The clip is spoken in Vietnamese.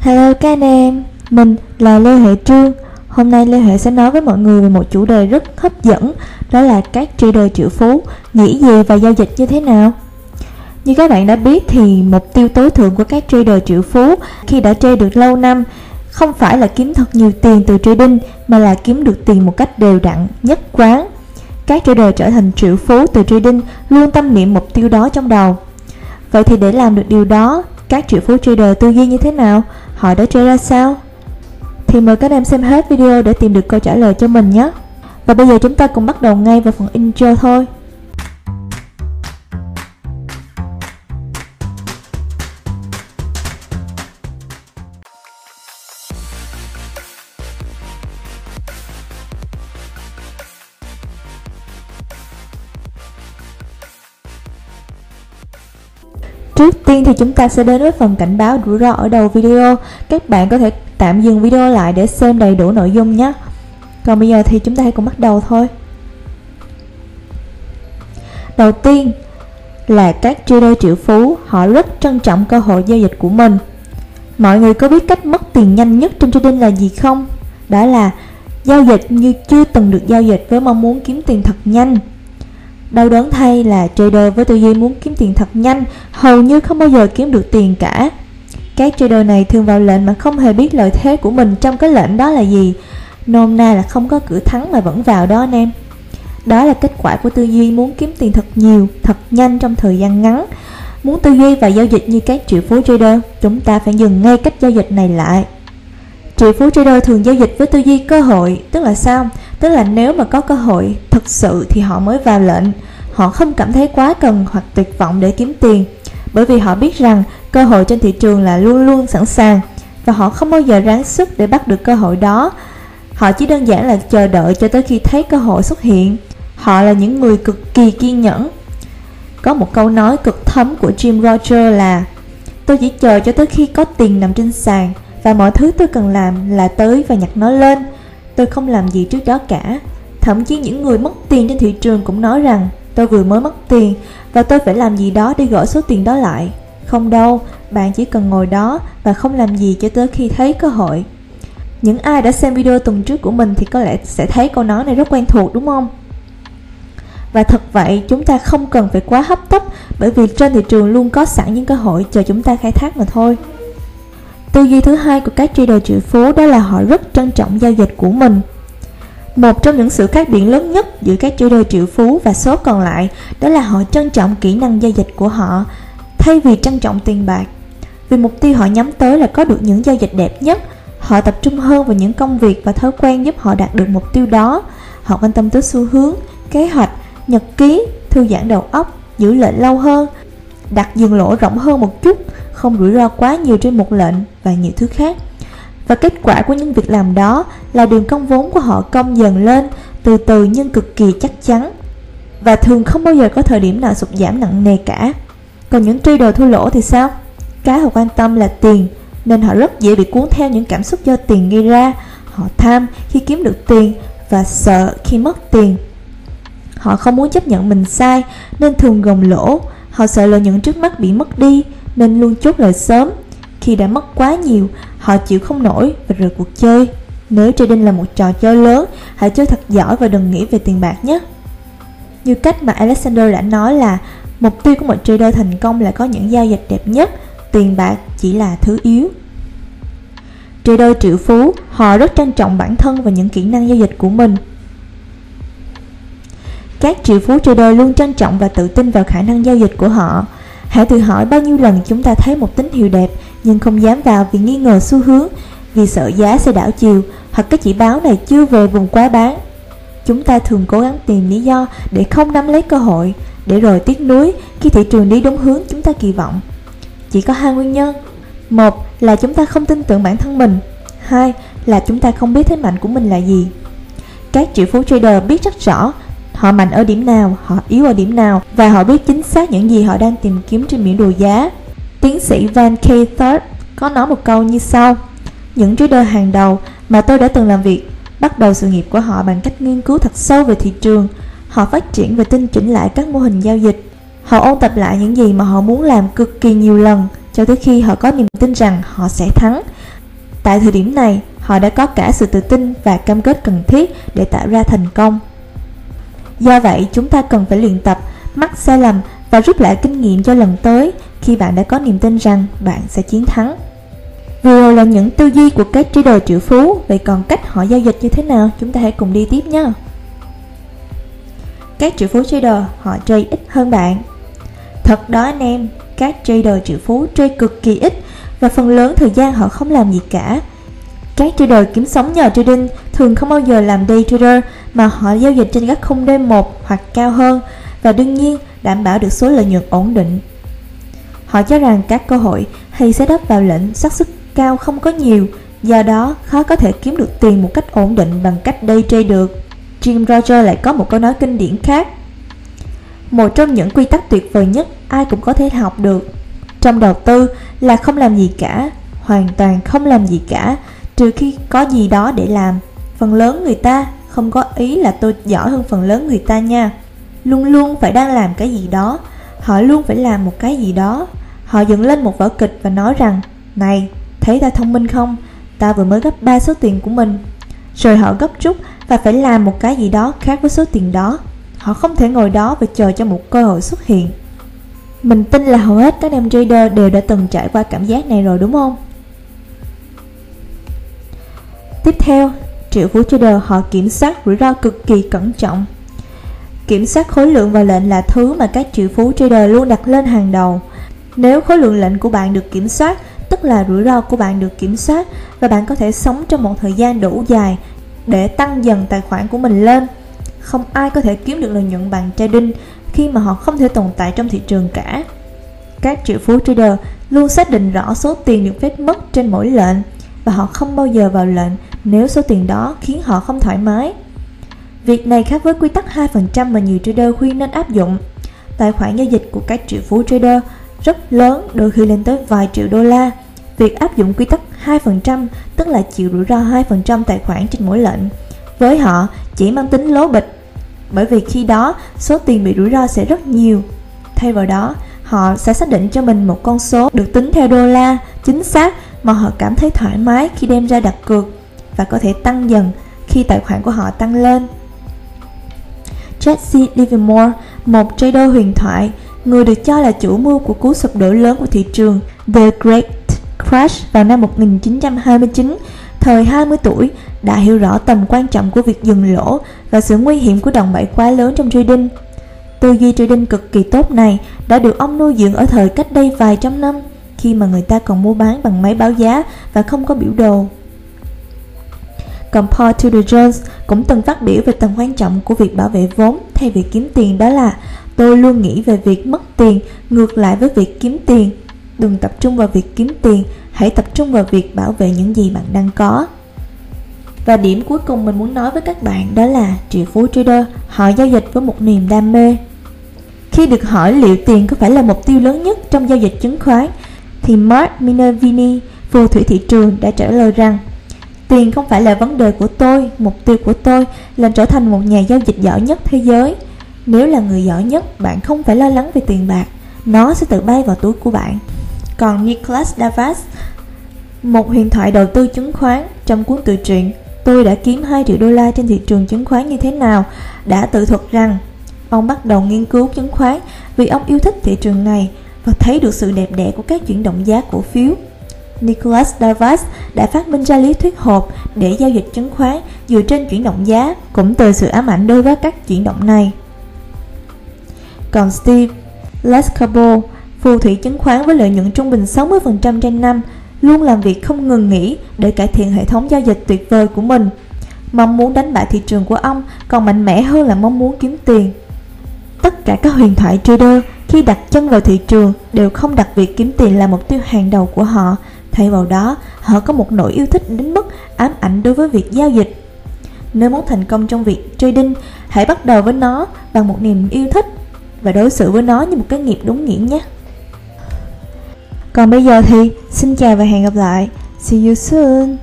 Hello các anh em, mình là Lê Hệ Trương. Hôm nay Lê Hệ sẽ nói với mọi người về một chủ đề rất hấp dẫn Đó là các trader triệu phú Nghĩ gì và giao dịch như thế nào. Như các bạn đã biết thì mục tiêu tối thượng của các trader triệu phú Khi đã trade được lâu năm Không phải là kiếm thật nhiều tiền từ trading Mà là kiếm được tiền một cách đều đặn, nhất quán. Các trader trở thành triệu phú từ trading Luôn tâm niệm mục tiêu đó trong đầu. Vậy thì để làm được điều đó các triệu phú trader tư duy như thế nào, họ đã chơi ra sao? Thì mời các em xem hết video để tìm được câu trả lời cho mình nhé. Và bây giờ chúng ta cùng bắt đầu ngay vào phần intro thôi. Trước tiên thì chúng ta sẽ đến với phần cảnh báo rủi ro ở đầu video. Các bạn có thể tạm dừng video lại để xem đầy đủ nội dung nhé. Còn bây giờ thì chúng ta hãy cùng bắt đầu thôi. Đầu tiên là các trader triệu phú, họ rất trân trọng cơ hội giao dịch của mình. Mọi người có biết cách mất tiền nhanh nhất trên trading là gì không? Đó là giao dịch như chưa từng được giao dịch với mong muốn kiếm tiền thật nhanh Đau đớn thay là trader với tư duy muốn kiếm tiền thật nhanh hầu như không bao giờ kiếm được tiền cả. Các trader này thường vào lệnh mà không hề biết lợi thế của mình trong cái lệnh đó là gì. Nôm na là không có cửa thắng mà vẫn vào đó anh em. Đó là kết quả của tư duy muốn kiếm tiền thật nhiều, thật nhanh trong thời gian ngắn. Muốn tư duy và giao dịch như các triệu phú trader, chúng ta phải dừng ngay cách giao dịch này lại. Triệu phú trader thường giao dịch với tư duy cơ hội, tức là sao? Tức là nếu mà có cơ hội thực sự thì họ mới vào lệnh. Họ không cảm thấy quá cần hoặc tuyệt vọng để kiếm tiền, bởi vì họ biết rằng cơ hội trên thị trường là luôn luôn sẵn sàng và họ không bao giờ ráng sức để bắt được cơ hội đó. Họ chỉ đơn giản là chờ đợi cho tới khi thấy cơ hội xuất hiện. Họ là những người cực kỳ kiên nhẫn. Có một câu nói cực thấm của Jim Roger là Tôi chỉ chờ cho tới khi có tiền nằm trên sàn và mọi thứ tôi cần làm là tới và nhặt nó lên. Tôi không làm gì trước đó cả. Thậm chí những người mất tiền trên thị trường cũng nói rằng tôi vừa mới mất tiền và tôi phải làm gì đó để gỡ số tiền đó lại. Không đâu, bạn chỉ cần ngồi đó và không làm gì cho tới khi thấy cơ hội. Những ai đã xem video tuần trước của mình thì có lẽ sẽ thấy câu nói này rất quen thuộc đúng không? Và thật vậy, chúng ta không cần phải quá hấp tấp bởi vì trên thị trường luôn có sẵn những cơ hội chờ chúng ta khai thác mà thôi. Tư duy thứ hai của các trader triệu phú đó là họ rất trân trọng giao dịch của mình. Một trong những sự khác biệt lớn nhất giữa các trader triệu phú và số còn lại đó là họ trân trọng kỹ năng giao dịch của họ thay vì trân trọng tiền bạc. Vì mục tiêu họ nhắm tới là có được những giao dịch đẹp nhất, họ tập trung hơn vào những công việc và thói quen giúp họ đạt được mục tiêu đó. Họ quan tâm tới xu hướng, kế hoạch, nhật ký, thư giãn đầu óc, giữ lệnh lâu hơn, đặt dừng lỗ rộng hơn một chút, không rủi ro quá nhiều trên một lệnh và nhiều thứ khác. Và kết quả của những việc làm đó là đường công vốn của họ công dần lên, từ từ nhưng cực kỳ chắc chắn. Và thường không bao giờ có thời điểm nào sụt giảm nặng nề cả. Còn những trader thua lỗ thì sao? Cái họ quan tâm là tiền, nên họ rất dễ bị cuốn theo những cảm xúc do tiền gây ra. Họ tham khi kiếm được tiền và sợ khi mất tiền. Họ không muốn chấp nhận mình sai nên thường gồng lỗ. Họ sợ lợi nhuận trước mắt bị mất đi nên luôn chốt lời sớm. Khi đã mất quá nhiều, họ chịu không nổi và rời cuộc chơi. Nếu trading là một trò chơi lớn, hãy chơi thật giỏi và đừng nghĩ về tiền bạc nhé. Như cách mà Alexander đã nói là mục tiêu của một trader thành công là có những giao dịch đẹp nhất, tiền bạc chỉ là thứ yếu. Trader triệu phú, họ rất trân trọng bản thân và những kỹ năng giao dịch của mình. Các triệu phú trader luôn trân trọng và tự tin vào khả năng giao dịch của họ. Hãy tự hỏi bao nhiêu lần chúng ta thấy một tín hiệu đẹp nhưng không dám vào vì nghi ngờ xu hướng, vì sợ giá sẽ đảo chiều hoặc cái chỉ báo này chưa về vùng quá bán. Chúng ta thường cố gắng tìm lý do để không nắm lấy cơ hội, để rồi tiếc nuối khi thị trường đi đúng hướng chúng ta kỳ vọng. Chỉ có hai nguyên nhân. Một là chúng ta không tin tưởng bản thân mình. Hai là chúng ta không biết thế mạnh của mình là gì. Các triệu phú trader biết rất rõ họ mạnh ở điểm nào, họ yếu ở điểm nào và họ biết chính xác những gì họ đang tìm kiếm trên biểu đồ giá. Tiến sĩ Van K. Third có nói một câu như sau Những trader hàng đầu mà tôi đã từng làm việc bắt đầu sự nghiệp của họ bằng cách nghiên cứu thật sâu về thị trường Họ phát triển và tinh chỉnh lại các mô hình giao dịch Họ ôn tập lại những gì mà họ muốn làm cực kỳ nhiều lần cho tới khi họ có niềm tin rằng họ sẽ thắng Tại thời điểm này, họ đã có cả sự tự tin và cam kết cần thiết để tạo ra thành công. Do vậy, chúng ta cần phải luyện tập, mắc sai lầm và rút lại kinh nghiệm cho lần tới khi bạn đã có niềm tin rằng bạn sẽ chiến thắng. Vừa là những tư duy của các trader triệu phú, vậy còn cách họ giao dịch như thế nào? Chúng ta hãy cùng đi tiếp nhé. Các triệu phú trader họ trade ít hơn bạn. Thật đó anh em, các trader triệu phú trade cực kỳ ít và phần lớn thời gian họ không làm gì cả. Các trader kiếm sống nhờ trading thường không bao giờ làm day trader mà họ giao dịch trên các khung D1 hoặc cao hơn và đương nhiên đảm bảo được số lợi nhuận ổn định. Họ cho rằng các cơ hội hay setup vào lệnh xác suất cao không có nhiều, do đó khó có thể kiếm được tiền một cách ổn định bằng cách day trade được. Jim Roger lại có một câu nói kinh điển khác. Một trong những quy tắc tuyệt vời nhất ai cũng có thể học được trong đầu tư là không làm gì cả, hoàn toàn không làm gì cả, trừ khi có gì đó để làm. Phần lớn người ta không có ý là tôi giỏi hơn phần lớn người ta nha. Luôn luôn phải đang làm cái gì đó, họ luôn phải làm một cái gì đó. Họ dựng lên một vở kịch và nói rằng, này, thấy ta thông minh không? Ta vừa mới gấp 3 số tiền của mình. Rồi họ gấp rút và phải làm một cái gì đó khác với số tiền đó. Họ không thể ngồi đó và chờ cho một cơ hội xuất hiện. Mình tin là hầu hết các em trader đều đã từng trải qua cảm giác này rồi đúng không? Tiếp theo, triệu phú trader họ kiểm soát rủi ro cực kỳ cẩn trọng. Kiểm soát khối lượng và lệnh là thứ mà các triệu phú trader luôn đặt lên hàng đầu. Nếu khối lượng lệnh của bạn được kiểm soát, tức là rủi ro của bạn được kiểm soát và bạn có thể sống trong một thời gian đủ dài để tăng dần tài khoản của mình lên. Không ai có thể kiếm được lợi nhuận bằng trading khi mà họ không thể tồn tại trong thị trường cả. Các triệu phú trader luôn xác định rõ số tiền được phép mất trên mỗi lệnh và họ không bao giờ vào lệnh nếu số tiền đó khiến họ không thoải mái. Việc này khác với quy tắc 2% mà nhiều trader khuyên nên áp dụng. Tài khoản giao dịch của các triệu phú trader rất lớn, đôi khi lên tới vài triệu đô la. Việc áp dụng quy tắc 2% tức là chịu rủi ro 2% tài khoản trên mỗi lệnh. Với họ, chỉ mang tính lố bịch bởi vì khi đó số tiền bị rủi ro sẽ rất nhiều. Thay vào đó, họ sẽ xác định cho mình một con số được tính theo đô la chính xác mà họ cảm thấy thoải mái khi đem ra đặt cược và có thể tăng dần khi tài khoản của họ tăng lên. Jesse Livermore, một trader huyền thoại, người được cho là chủ mưu của cú sụp đổ lớn của thị trường The Great Crash vào năm 1929, thời 20 tuổi, đã hiểu rõ tầm quan trọng của việc dừng lỗ và sự nguy hiểm của đòn bẩy quá lớn trong trading. Tư duy trading cực kỳ tốt này đã được ông nuôi dưỡng ở thời cách đây vài trăm năm khi mà người ta còn mua bán bằng máy báo giá và không có biểu đồ. Còn Paul Tudor Jones cũng từng phát biểu về tầm quan trọng của việc bảo vệ vốn thay vì kiếm tiền đó là tôi luôn nghĩ về việc mất tiền ngược lại với việc kiếm tiền. Đừng tập trung vào việc kiếm tiền, hãy tập trung vào việc bảo vệ những gì bạn đang có. Và điểm cuối cùng mình muốn nói với các bạn đó là triệu phú trader họ giao dịch với một niềm đam mê. Khi được hỏi liệu tiền có phải là mục tiêu lớn nhất trong giao dịch chứng khoán thì Mark Minervini, phù thủy thị trường đã trả lời rằng Tiền không phải là vấn đề của tôi, mục tiêu của tôi là trở thành một nhà giao dịch giỏi nhất thế giới. Nếu là người giỏi nhất, bạn không phải lo lắng về tiền bạc, nó sẽ tự bay vào túi của bạn. Còn Nicholas Davas, một huyền thoại đầu tư chứng khoán trong cuốn tự truyện Tôi đã kiếm 2 triệu đô la trên thị trường chứng khoán như thế nào, đã tự thuật rằng ông bắt đầu nghiên cứu chứng khoán vì ông yêu thích thị trường này và thấy được sự đẹp đẽ của các chuyển động giá cổ phiếu. Nicholas Davas đã phát minh ra lý thuyết hộp để giao dịch chứng khoán dựa trên chuyển động giá, cũng từ sự ám ảnh đối với các chuyển động này. Còn Steve Lescabo, phù thủy chứng khoán với lợi nhuận trung bình 60% trên năm, luôn làm việc không ngừng nghỉ để cải thiện hệ thống giao dịch tuyệt vời của mình. Mong muốn đánh bại thị trường của ông còn mạnh mẽ hơn là mong muốn kiếm tiền. Tất cả các huyền thoại trader khi đặt chân vào thị trường đều không đặt việc kiếm tiền là mục tiêu hàng đầu của họ. Thay vào đó, họ có một nỗi yêu thích đến mức ám ảnh đối với việc giao dịch. Nếu muốn thành công trong việc trading, hãy bắt đầu với nó bằng một niềm yêu thích và đối xử với nó như một cái nghiệp đúng nghĩa nhé. Còn bây giờ thì xin chào và hẹn gặp lại. See you soon.